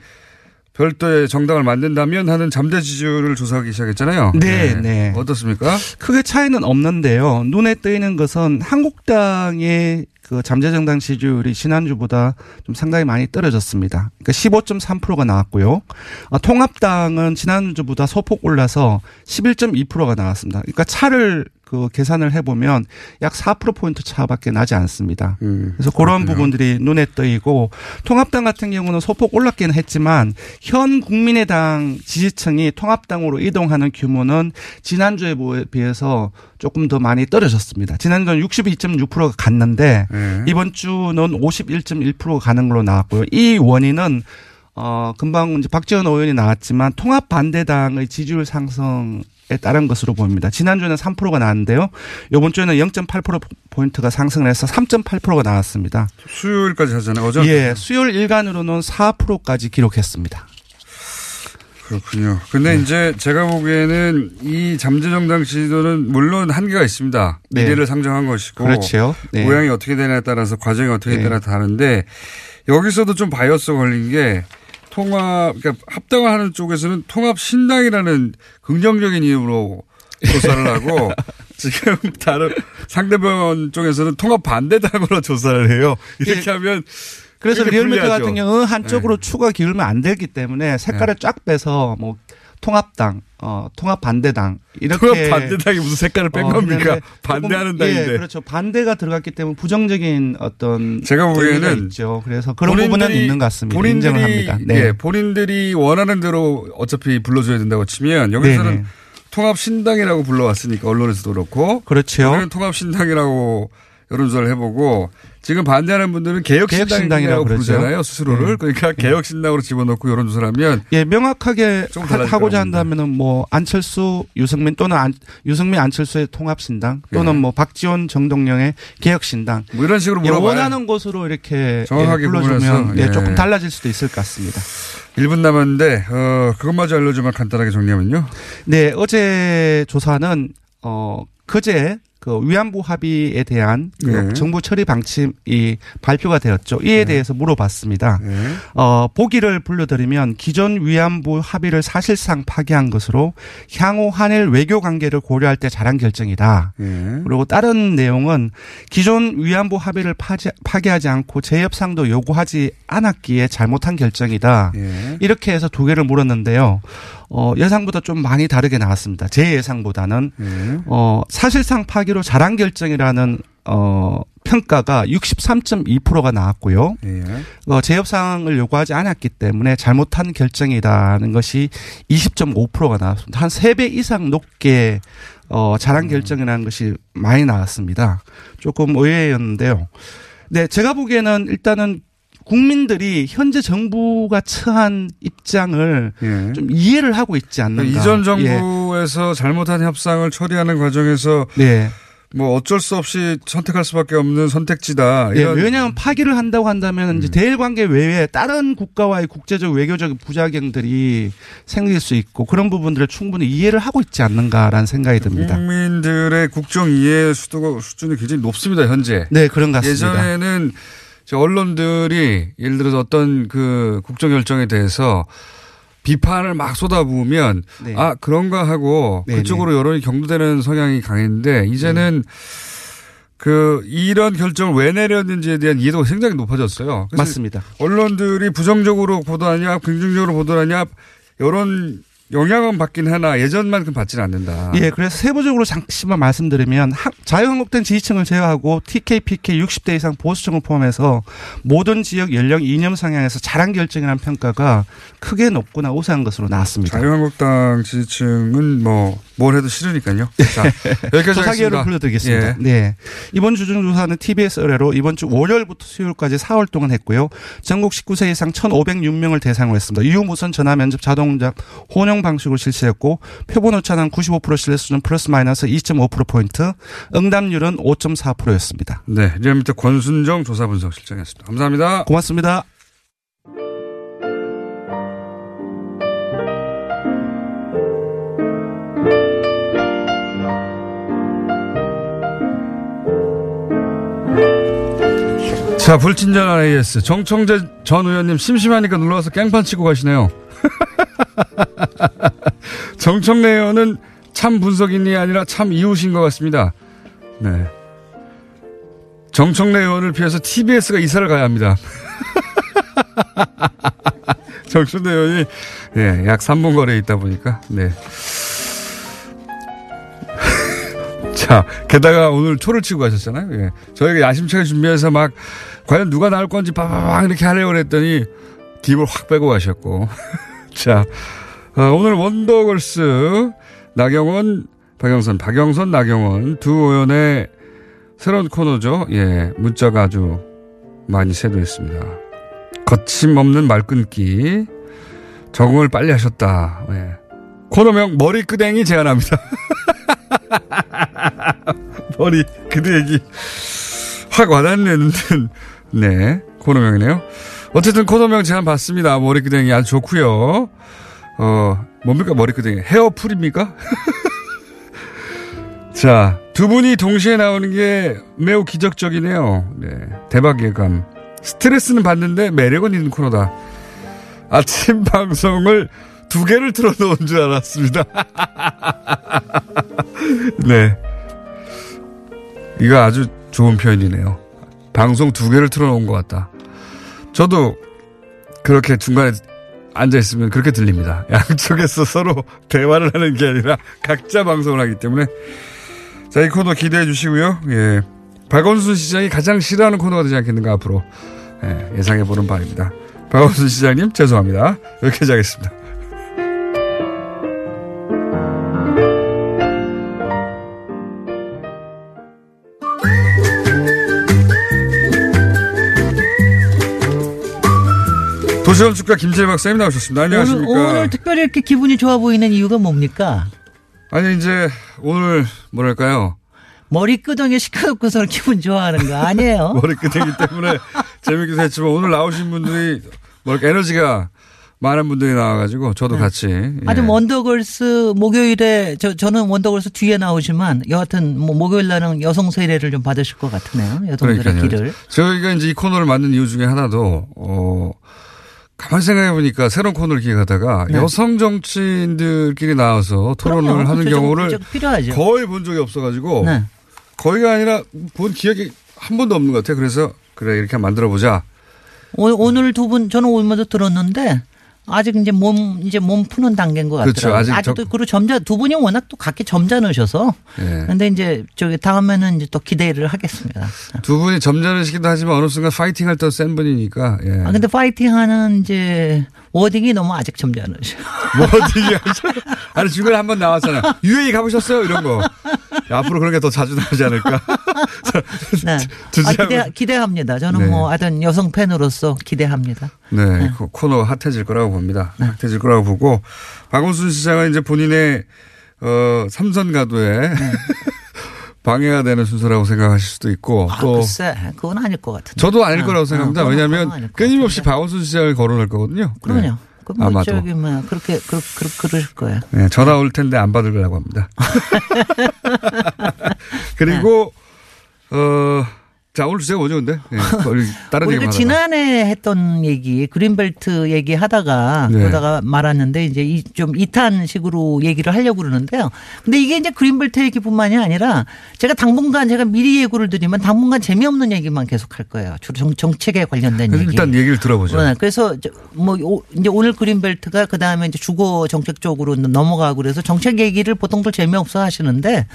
별도의 정당을 만든다면 하는 잠재 지지율을 조사하기 시작했잖아요. 네, 네. 어떻습니까? 크게 차이는 없는데요. 눈에 띄는 것은 한국당의 그 잠재 정당 지지율이 지난주보다 좀 상당히 많이 떨어졌습니다. 그러니까 15.3%가 나왔고요. 어, 통합당은 지난주보다 소폭 올라서 11.2%가 나왔습니다. 그러니까 차를 그 계산을 해보면 약 4%포인트 차밖에 나지 않습니다. 그래서 그런 부분들이 눈에 띄고 통합당 같은 경우는 소폭 올랐기는 했지만 현 국민의당 지지층이 통합당으로 이동하는 규모는 지난주에 비해서 조금 더 많이 떨어졌습니다. 지난주는 62.6%가 갔는데 네. 이번 주는 51.1%가 가는 걸로 나왔고요. 이 원인은 어 금방 이제 박지원 의원이 나왔지만 통합 반대당의 지지율 상승 에 따른 것으로 보입니다. 지난주에는 3%가 나왔는데요. 이번 주에는 0.8%포인트가 상승을 해서 3.8%가 나왔습니다. 수요일까지 하잖아요. 어제 예, 수요일 일간으로는 4%까지 기록했습니다. 그렇군요. 근데 네. 이제 제가 보기에는 이 잠재정당 지지도는 물론 한계가 있습니다. 네. 미래를 상정한 것이고. 그렇죠. 네. 모양이 어떻게 되냐에 따라서 과정이 어떻게 네. 되냐에 다른데 여기서도 좀 bias 걸린 게 통합, 그러니까 합당을 하는 쪽에서는 통합 신당이라는 긍정적인 이름으로 조사를 하고 지금 다른 상대편 쪽에서는 통합 반대당으로 조사를 해요. 이렇게 하면 그래서 리얼미터. 같은 경우 한쪽으로 네. 추가 기울면 안 되기 때문에 색깔을 쫙 빼서 뭐 통합당, 어, 통합 반대당 이렇게 통합 반대당이 무슨 색깔을 뺀 어, 겁니까? 반대하는 조금, 예, 당인데. 그렇죠. 반대가 들어갔기 때문에 부정적인 어떤 제가 보기에는 있죠. 그래서 그런 부분은 있는 것 같습니다. 본인들이 인정을 합니다. 네. 예, 본인들이 원하는 대로 어차피 불러줘야 된다고 치면 여기서는 네네. 통합 신당이라고 불러왔으니까 언론에서도 그렇고 그렇죠. 우리는 통합 신당이라고 여론조사를 해보고 지금 반대하는 분들은 개혁 개혁신당이라고. 부르잖아요 스스로를 네. 그러니까 개혁 신당으로 집어넣고 여론조사를 하면 예, 명확하게 하- 하고자. 한다면은 뭐 안철수, 유승민 또는 안, 유승민 안철수의 통합신당 또는 예. 뭐 박지원 정동영의 개혁신당 뭐 이런 식으로 예, 물어봐야 원하는 곳으로 이렇게 정확하게 예, 불러주면 예, 예. 조금 달라질 수도 있을 것 같습니다. 1분 남았는데 어, 그것마저 알려주면 간단하게 정리하면요. 네, 어제 조사는 어 그제 그 위안부 합의에 대한 그 네. 정부 처리 방침이 발표가 되었죠. 이에 대해서 물어봤습니다. 네. 어, 보기를 불러드리면 기존 위안부 합의를 사실상 파기한 것으로 향후 한일 외교 관계를 고려할 때 잘한 결정이다. 네. 그리고 다른 내용은 기존 위안부 합의를 파지, 파기하지 않고 재협상도 요구하지 않았기에 잘못한 결정이다. 예. 이렇게 해서 두 개를 물었는데요. 어, 예상보다 좀 많이 다르게 나왔습니다. 제 예상보다는 예. 어, 사실상 파기로 잘한 결정이라는 어, 평가가 63.2%가 나왔고요. 예. 어, 재협상을 요구하지 않았기 때문에 잘못한 결정이라는 것이 20.5%가 나왔습니다. 한 3배 이상 높게 어, 잘한 결정이라는 것이 많이 나왔습니다. 조금 의외였는데요. 네, 제가 보기에는 일단은 국민들이 현재 정부가 처한 입장을 예. 좀 이해를 하고 있지 않는가. 이전 예. 정부에서 잘못한 협상을 처리하는 과정에서 네. 뭐 어쩔 수 없이 선택할 수밖에 없는 선택지다. 예, 음. 왜냐하면 파기를 한다고 한다면 이제 대일 관계 외에 다른 국가와의 국제적 외교적 부작용들이 생길 수 있고 그런 부분들을 충분히 이해를 하고 있지 않는가라는 생각이 듭니다. 국민들의 국정 이해 수도가 수준이 굉장히 높습니다 현재. 네, 그런 것 같습니다. 예전에는 저 언론들이 예를 들어서 어떤 그 국정 결정에 대해서 비판을 막 쏟아부으면 네. 아 그런가 하고 네네. 그쪽으로 여론이 경도되는 성향이 강했는데 이제는 네. 그 이런 결정을 왜 내렸는지에 대한 이해도가 굉장히 높아졌어요. 맞습니다. 언론들이 부정적으로 보도하냐 긍정적으로 보도하냐 여론 영향은 받긴 하나 예전만큼 받지는 않는다. 예, 그래서 세부적으로 잠시만 말씀드리면 하- 자유한국당 지지층을 제외하고 TK, PK 60대 이상 보수층을 포함해서 모든 지역 연령 이념 성향에서 잘한 결정이라는 평가가 크게 높거나 우세한 것으로 나왔습니다. 자유한국당 지지층은 뭐뭘 해도 싫으니까요. 자, 여기까지 조사 하겠습니다. 결을 불러드리겠습니다. 예. 네. 이번 주중 조사는 TBS 의뢰로 이번 주 월요일부터 수요일까지 4월 동안 했고요. 전국 19세 이상 1,506명을 대상으로 했습니다. 유무선 전화 면접 자동응답 혼용 방식으로 실시했고 표본 오차는 95% 신뢰 수준 플러스 마이너스 2.5%포인트 응답률은 5.4%였습니다. 네, 리얼미터 권순정 조사 분석 실장이었습니다. 감사합니다. 고맙습니다. 자, 불친절한 AS. 정청재 전 의원님 심심하니까 놀러와서 깽판 치고 가시네요. 정청래 의원은 참 분석인이 아니라 참 이웃인 것 같습니다. 네. 정청래 의원을 피해서 TBS가 이사를 가야 합니다. 정청래 의원이 예, 약 3분 거리에 있다 보니까 네. 자, 게다가 오늘 초를 치고 가셨잖아요. 예. 저희가 야심차게 준비해서 막 과연 누가 나올 건지 빠바방 이렇게 하려고 그랬더니 딥을 확 빼고 가셨고. 자, 어, 오늘 원더걸스 나경원, 박영선, 박영선, 나경원 두 의원의 새로운 코너죠. 예, 문자가 아주 많이 쇄도했습니다. 거침없는 말끊기, 적응을 빨리 하셨다. 예. 코너명 머리끄댕이 제안합니다. 머리 그대기 확 와닿는 네 코너명이네요. 어쨌든 코너명 제안 받습니다. 머리끄댕이 아주 좋고요. 어 뭡니까 머리끄댕이 헤어풀입니까? 자, 두 분이 동시에 나오는 게 매우 기적적이네요. 네, 대박 예감. 스트레스는 받는데 매력은 있는 코너다. 아침 방송을 두 개를 틀어놓은 줄 알았습니다. 네. 이거 아주 좋은 표현이네요. 방송 두 개를 틀어놓은 것 같다. 저도 그렇게 중간에 앉아있으면 그렇게 들립니다. 양쪽에서 서로 대화를 하는 게 아니라 각자 방송을 하기 때문에. 자, 이 코너 기대해 주시고요. 예. 박원순 시장이 가장 싫어하는 코너가 되지 않겠는가, 앞으로. 예, 예상해 보는 바입니다. 박원순 시장님, 죄송합니다. 여기까지 하겠습니다. 도시건축가 김재 박사님 나오셨습니다. 안녕하십니까. 오늘, 오늘 특별히 이렇게 기분이 좋아 보이는 이유가 뭡니까? 아니, 이제, 오늘, 뭐랄까요. 머리 끄덩이 시켜놓고서 기분 좋아하는 거 아니에요? 머리 끄댕이 때문에 재밌기도 했지만 오늘 나오신 분들이 뭐랄까 에너지가 많은 분들이 나와가지고 저도 같이. 예. 아주 원더걸스 목요일에 저 저는 원더걸스 뒤에 나오지만 여하튼 뭐 목요일 날은 여성 세례를 좀 받으실 것 같으네요. 여성들의 그러니까요. 길을. 저희가 이제 이 코너를 만든 이유 중에 하나도 어 가만히 생각해 보니까 새로운 코너를 기획하다가 네. 여성 정치인들끼리 나와서 토론을 그럼요. 하는. 경우를. 거의 본 적이 없어가지고 네. 거의가 아니라 본 기억이 한 번도 없는 것 같아요. 그래서 그래 이렇게 만들어 보자. 오- 오늘 두 분 저는 오면서 들었는데 아직 이제 몸 이제 몸 푸는 단계인 것 그렇죠. 같더라고요. 아직 아직도 적- 그리고 점자 두 분이 워낙 또 각기 점잖으셔서. 예. 근데 이제 저기 다음에는 이제 또 기대를 하겠습니다. 두 분이 점잖으시기도 하지만 어느 순간 파이팅 할 때 센 분이니까. 예. 아 근데 파이팅하는 이제 wording이 너무 아직 점잖으셔. wording이 아니 주변에 한번 나왔잖아요. UAE 가보셨어요? 이런 거. 야, 앞으로 그런 게 더 자주 나오지 않을까. 네. 아. 기대, 기대합니다. 저는 네. 뭐 하여튼 여성 팬으로서 기대합니다. 네, 그 코너가 핫해질 거라고 봅니다. 핫해질 거라고 보고 박원순 시장은 이제 본인의 어, 삼선 가도에 방해가 되는 순서라고 생각하실 수도 있고 아, 또 글쎄, 그건 아닐 것 같은데. 저도 아닐 어, 거라고 어, 생각합니다. 그건- 왜냐하면 아닐 것 끊임없이 박원순 시장을 거론할 거거든요. 그럼요. 네. 그뭐 아마도. 저기 뭐 그렇게 그, 그, 그러실 거예요. 네, 전화 올 텐데 안 받으려고 합니다. 그리고 어, 자 오늘 주제가 뭐죠, 근데? 네, 다른 얘기 하다가. 지난해 했던 얘기 그린벨트 얘기 하다가 네. 그러다가 말았는데 이제 이, 좀 2탄식으로 얘기를 하려고 그러는데요. 근데 이게 이제 그린벨트 얘기뿐만이 아니라 제가 당분간 제가 미리 예고를 드리면 당분간 재미없는 얘기만 계속 할 거예요. 주로 정, 정책에 관련된 얘기. 일단 얘기를 들어보죠. 네, 그래서 저- 뭐 오- 이제 오늘 그린벨트가 그 다음에 이제 주거 정책 쪽으로 넘어가고 그래서 정책 얘기를 보통들 재미없어 하시는데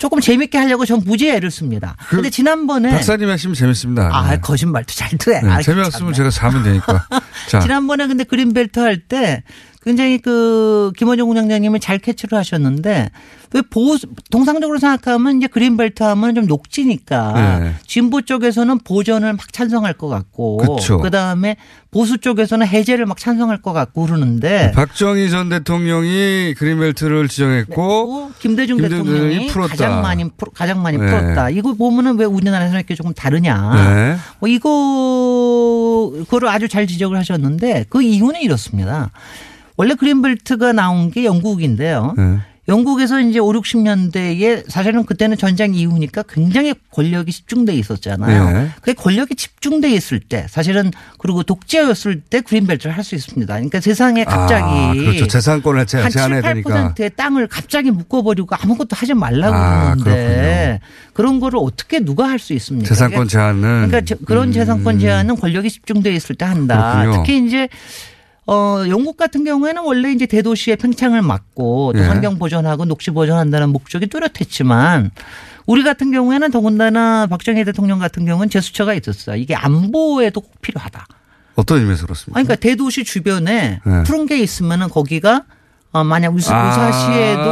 조금 재밌게 하려고 전 무지 애를 씁니다. 근데 지난번에 그 박사님 하시면 재밌습니다. 아 네. 거짓말도 잘 돼. 네, 아, 재미없으면 제가 자면 되니까. 자, 지난번에 근데 그린벨트 할 때 굉장히 그 김어준 공장장님이 잘 캐치를 하셨는데 왜 보수 통상적으로 생각하면 이제 그린벨트 하면 좀 녹지니까 네. 진보 쪽에서는 보전을 막 찬성할 것 같고 그쵸. 그다음에 보수 쪽에서는 해제를 막 찬성할 것 같고 그러는데 박정희 전 대통령이 그린벨트를 지정했고 김대중 대통령이 풀었다. 가장 많이 풀- 가장 많이 네. 풀었다. 이거 보면은 왜 우리나라에서 이렇게 조금 다르냐? 네. 뭐 이거 그거를 아주 잘 지적을 하셨는데 그 이유는 이렇습니다. 원래 그린벨트가 나온 게 영국인데요. 네. 영국에서 이제 5, 60년대에 사실은 그때는 전쟁 이후니까 굉장히 권력이 집중돼 있었잖아요. 네. 그 권력이 집중돼 있을 때 사실은 그리고 독재였을 때 그린벨트를 할 수 있습니다. 그러니까 세상에 갑자기 아, 그렇죠. 재산권을 제, 한 7, 제한해야 되니까. 8%의 땅을 갑자기 묶어버리고 아무것도 하지 말라고 아, 그러는데 그런 거를 어떻게 누가 할 수 있습니까? 재산권 제한은. 그러니까 저- 그런 재산권 제한은 권력이 집중돼 있을 때 한다. 음. 그렇군요. 특히 이제 어, 영국 같은 경우에는 원래 이제 대도시의 팽창을 막고 또 예. 환경 보전하고 녹지 보전한다는 목적이 뚜렷했지만 우리 같은 경우에는 더군다나 박정희 대통령 같은 경우는 제수처가 있었어요. 이게 안보에도 꼭 필요하다. 어떤 의미에서 그렇습니까? 아니, 그러니까 대도시 주변에 네. 푸른 게 있으면은 거기가 어, 만약 아. 우사시에도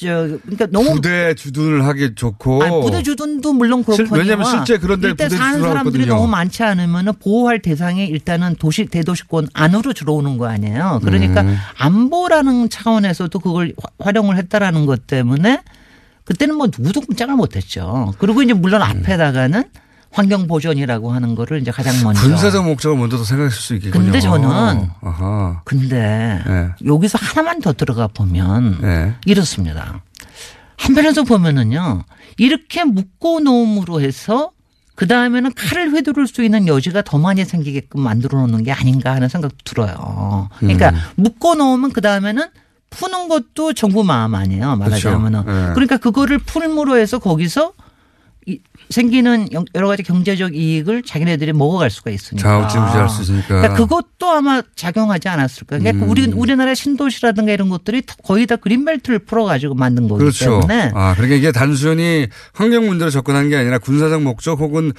저 그러니까 너무 부대 주둔을 하기 좋고. 아니, 부대 주둔도 물론 실- 그렇거든요. 왜냐하면 실제 그런 데 일대 부대 사는 사람들이 하거든요. 너무 많지 않으면 보호할 대상이 일단은 도시 대도시권 안으로 들어오는 거 아니에요. 그러니까 음. 안보라는 차원에서도 그걸 화- 활용을 했다라는 것 때문에 그때는 뭐 누구도 꼼짝을 못했죠. 그리고 이제 물론 음. 앞에다가는 환경 보존이라고 하는 거를 이제 가장 먼저 군사적 목적을 먼저 더 생각했을 수 있겠군요. 근데 저는 아하. 근데 네. 여기서 하나만 더 들어가 보면 네. 이렇습니다. 한편에서 보면은요 이렇게 묶어 놓음으로 해서 그 다음에는 칼을 휘두를 수 있는 여지가 더 많이 생기게끔 만들어 놓는 게 아닌가 하는 생각도 들어요. 그러니까 음. 묶어 놓으면 그 다음에는 푸는 것도 정부 마음 아니에요. 말하자면은. 그렇죠. 네. 그러니까 그거를 풀므로 해서 거기서 이- 생기는 영- 여러 가지 경제적 이익을 자기네들이 먹어갈 수가 있으니까. 좌우지우지할 수 있으니까. 그러니까 그것도 아마 작용하지 않았을까. 그러니까 음. 우리 우리나라 신도시라든가 이런 것들이 거의 다 그린벨트를 풀어가지고 만든 거기 그렇죠. 때문에 아, 그러니까 이게 단순히 환경 문제로 접근한 게 아니라 군사적 목적 혹은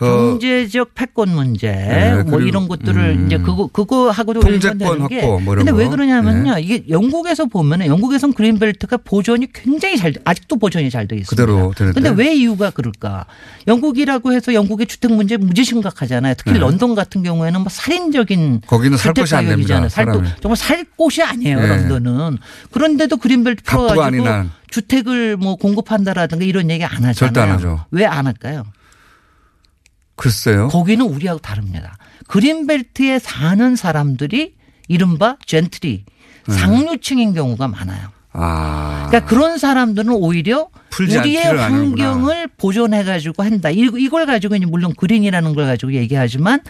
어, 경제적 패권 문제 네, 뭐 이런 것들을 음. 이제 그거 그거 하고도 통제권 확보 뭐 이런 근데 왜 거. 그러냐면요 네. 이게 영국에서 보면은 영국에선 그린벨트가 보존이 굉장히 잘 돼- 아직도 보존이 잘 돼 있습니다. 그대로 되는데. 근데 왜 이유가 그럴까? 영국이라고 해서 영국의 주택 문제 무지 심각하잖아요. 특히 네. 런던 같은 경우에는 뭐 살인적인 거기는 살 곳이 안 됩니다. 살. 정말 살 곳이 아니에요. 네. 런던은 그런데도 그린벨트 풀어가지고. 주택을 뭐 공급한다라든가 이런 얘기 안 하잖아요. 절대 안 하죠. 왜 안 할까요? 글쎄요. 거기는 우리하고 다릅니다. 그린벨트에 사는 사람들이 이른바 젠트리 네. 상류층인 경우가 많아요. 아. 그러니까 그런 사람들은 오히려 우리의. 환경을 보존해 가지고 한다. 이- 이걸 가지고 이제 물론 그린이라는 걸 가지고 얘기하지만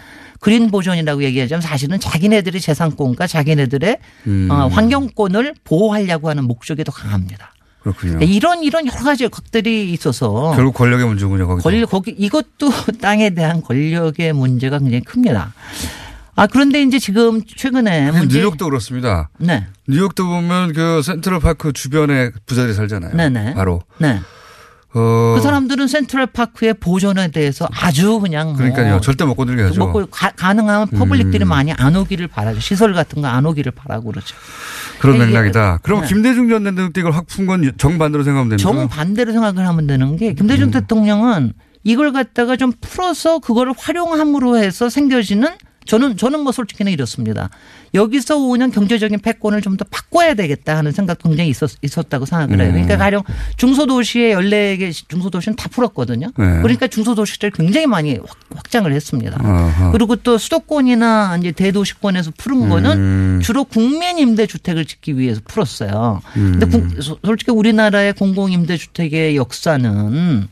그린 보존이라고 얘기하자면 사실은 자기네들의 재산권과 자기네들의 음. 어, 환경권을 보호하려고 하는 목적이 더 강합니다. 그렇군요. 그러니까 이런 이런 여러 가지 것들이 있어서 결국 권력의 문제군요. 거기서. 권력 거기 이것도 땅에 대한 권력의 문제가 굉장히 큽니다. 아 그런데 이제 지금 최근에 문제 뉴욕도 그렇습니다. 네. 뉴욕도 보면 그 센트럴 파크 주변에 부자들이 살잖아요. 네네. 바로. 네. 어. 그 사람들은 센트럴 파크의 보존에 대해서 아주 그냥 뭐 그러니까요. 절대 못 건들게 하죠. 먹고 가, 가능하면 public들이 음. 많이 안 오기를 바라죠. 시설 같은 거 안 오기를 바라고 그러죠. 그런 이게- 맥락이다. 그럼 네. 김대중 전 대통령 때 이걸 확 푼 건 정반대로 생각하면 됩니까? 정반대로 생각을 하면 되는 게 김대중 음. 대통령은 이걸 갖다가 좀 풀어서 그거를 활용함으로 해서 생겨지는 저는 저는 뭐 솔직히는 이렇습니다. 여기서 오는 경제적인 패권을 좀 더 바꿔야 되겠다 하는 생각도 굉장히 있었, 있었다고 생각을 해요. 음. 그러니까 가령 중소도시의 14개 중소도시는 다 풀었거든요. 네. 그러니까 중소도시를 굉장히 많이 확, 확장을 했습니다. 아하. 그리고 또 수도권이나 이제 대도시권에서 푸른 거는 음. 주로 국민 임대 주택을 짓기 위해서 풀었어요. 음. 근데 국- 소- 솔직히 우리나라의 공공 임대 주택의 역사는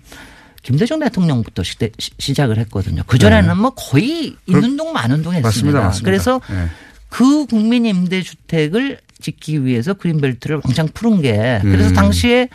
김대중 대통령부터 시대, 시- 시작을 했거든요. 그전에는 뭐 거의 있는 동 마는 동 했습니다. 네. 맞습니다. 맞습니다. 그래서 네. 그 국민 임대주택을 짓기 위해서 그린벨트를 왕창 푸른 게 그래서 음. 당시에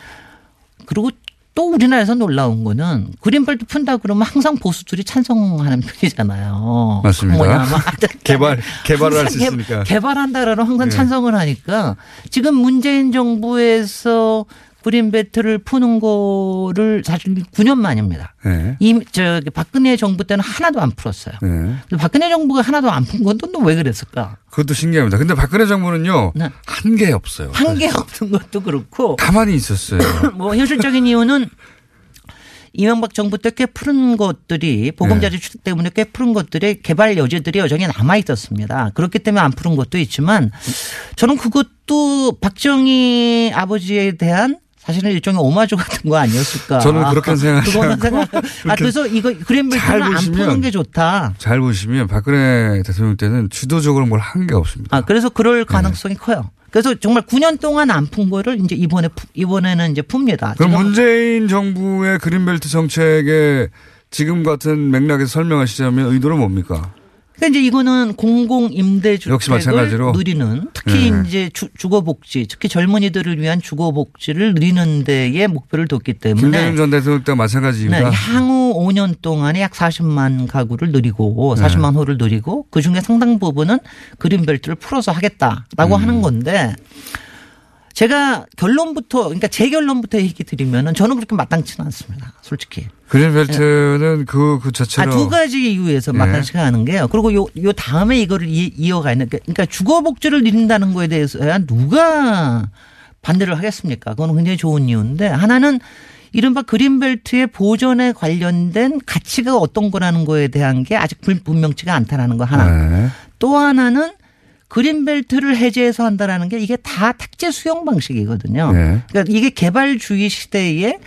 그리고 또 우리나라에서 놀라운 거는 그린벨트 푼다 그러면 항상 보수들이 찬성하는 편이잖아요. 맞습니다. 뭐냐, 막 개발 개발을 할 수 있으니까. 개, 발한다라는 항상 네. 찬성을 하니까 지금 문재인 정부에서 그린벨트를 푸는 거를 사실 9년 만입니다. 네. 이 저기 박근혜 정부 때는 하나도 안 풀었어요. 네. 박근혜 정부가 하나도 안 푼 건 또 왜 그랬을까? 그것도 신기합니다. 근데 박근혜 정부는요. 네. 한게 없어요. 한 게 없는 것도 그렇고 가만히 있었어요. 뭐 현실적인 이유는 이명박 정부 때 꽤 푸른 것들이 보금자리 주택 때문에 꽤 푸른 것들의 개발 여지들이 여전히 남아 있었습니다. 그렇기 때문에 안 푸른 것도 있지만 저는 그것도 박정희 아버지에 대한 사실은 일종의 오마주 같은 거 아니었을까. 저는 그렇게 그거는 않고 생각. 아 그래서 이거 잘 그랜벨트는 안 푸는 게 좋다. 잘 보시면 박근혜 대통령 때는 주도적으로 뭘 한 게 없습니다. 아, 그래서 그럴 네. 가능성이 커요. 그래서 정말 9년 동안 안 푼 거를 이제 이번에 푸- 이번에는 이제 풉니다. 그럼 문재인 정부의 그린벨트 정책의 지금 같은 맥락에서 설명하시자면 의도는 뭡니까? 그러니까 이제 이거는 공공 임대주택을 마찬가지로? 누리는 특히 네. 이제 주, 주거복지, 특히 젊은이들을 위한 주거복지를 누리는 데에 목표를 뒀기 때문에 김대중 전 대통령 때와 마찬가지입니다. 네, 향후 5년 동안에 약 40만 가구를 누리고 네. 40만 호를 누리고 그 중에 상당 부분은 그린벨트를 풀어서 하겠다라고 음. 하는 건데 제가 결론부터 그러니까 제 결론부터 얘기 드리면은 저는 그렇게 마땅치는 않습니다. 솔직히. 그린벨트는 그, 그 아, 자체로. 두 가지 이유에서 네. 마땅치가 않은 게요. 그리고 요, 요 다음에 이거를 이, 게 그러니까 주거복지를 누린다는 거에 대해서야 누가 반대를 하겠습니까? 그건 굉장히 좋은 이유인데 하나는 이른바 그린벨트의 보존에 관련된 가치가 어떤 거라는 거에 대한 게 아직 불- 분명치가 않다라는 거 하나. 네. 또 하나는 그린벨트를 해제해서 한다라는 게 이게 다 택지 수용 방식이거든요. 네. 그러니까 이게 개발주의 시대에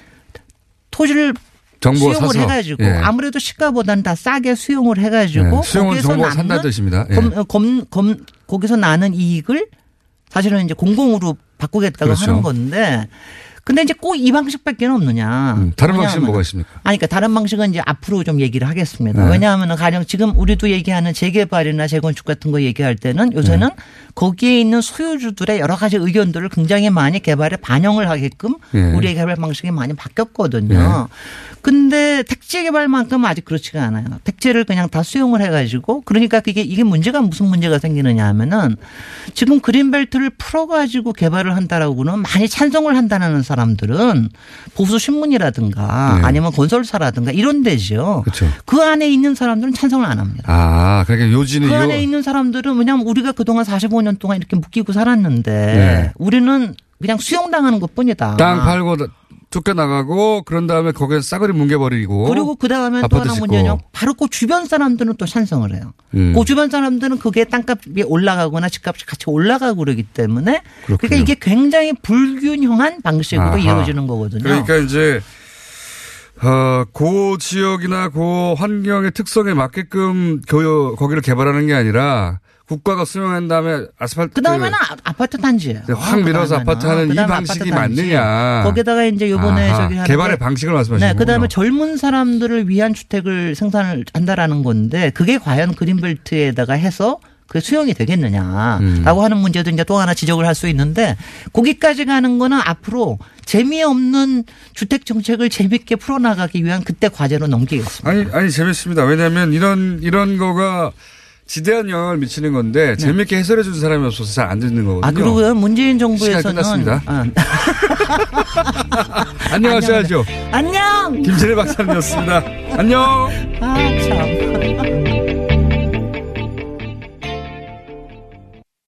토지를 정보가 수용을 사서. 해가지고 예. 아무래도 시가보다는 다 싸게 수용을 해가지고 네. 수용은 남는 산다는 뜻입니다. 예. 검, 검, 검, 거기서 나는 이익을 사실은 이제 공공으로 바꾸겠다고 그렇죠. 하는 건데 근데 이제 꼭 이 방식밖에 없느냐. 음, 다른 방식은 뭐가 있습니까? 아니, 그러니까 다른 방식은 이제 앞으로 좀 얘기를 하겠습니다. 네. 왜냐하면 가령 지금 우리도 얘기하는 재개발이나 재건축 같은 거 얘기할 때는 요새는 네. 거기에 있는 소유주들의 여러 가지 의견들을 굉장히 많이 개발에 반영을 하게끔 예. 우리의 개발 방식이 많이 바뀌었거든요. 근데 택지 개발만큼은 아직 그렇지가 않아요. 택지를 그냥 다 수용을 해가지고 그러니까 그게 이게 문제가 무슨 문제가 생기느냐 하면은 지금 그린벨트를 풀어가지고 개발을 한다라고는 많이 찬성을 한다는 사람 들은 보수 신문이라든가 네. 아니면 건설사라든가 이런 데죠. 그렇죠. 그 안에 있는 사람들은 찬성을 안 합니다. 아, 그러니까 요지는 그 요. 안에 있는 사람들은 왜냐하면 우리가 그동안 45년 동안 이렇게 묶이고 살았는데 네. 우리는 그냥 수용당하는 것 뿐이다. 땅 팔고 쫓겨나가고 그런 다음에 거기에 싸그리 뭉개버리고. 그리고 그 다음에 또 하나. 문제는 바로 그 주변 사람들은 또 찬성을 해요. 음. 그 주변 사람들은 그게 땅값이 올라가거나 집값이 같이 올라가고 그러기 때문에 그러니까 그렇군요. 이게 굉장히 불균형한 방식으로 아하. 이루어지는 거거든요. 그러니까 이제 어, 그 지역이나 그 환경의 특성에 맞게끔 그, 거기를 개발하는 게 아니라 국가가 수용한 다음에 아스팔트. 그 다음에는 아파트 단지예요. 확 밀어서 아파트 하는 이 그다음에 방식이. 맞느냐. 거기다가 이제 요번에 저기 개발의 게- 방식을 말씀하시는 네, 그다음에 거군요. 젊은 사람들을 위한 주택을 생산을 한다라는 건데 그게 과연 그린벨트에다가 해서 그 수용이 되겠느냐라고 음. 하는 문제도 이제 또 하나 지적을 할 수 있는데 거기까지 가는 거는 앞으로 재미없는 주택 정책을 재밌게 풀어나가기 위한 그때 과제로 넘기겠습니다. 아니, 아니, 재밌습니다. 왜냐하면 이런, 이런 거가 지대한 영향을 미치는 건데 재밌게 해설해 주는 사람이 없어서 잘 안 듣는 거거든요. 아 그리고요 문재인 정부에서는 시간 끝났습니다. 아, 안녕하셔야죠. 안녕. 김진애 박사님이었습니다. 안녕. 아 참.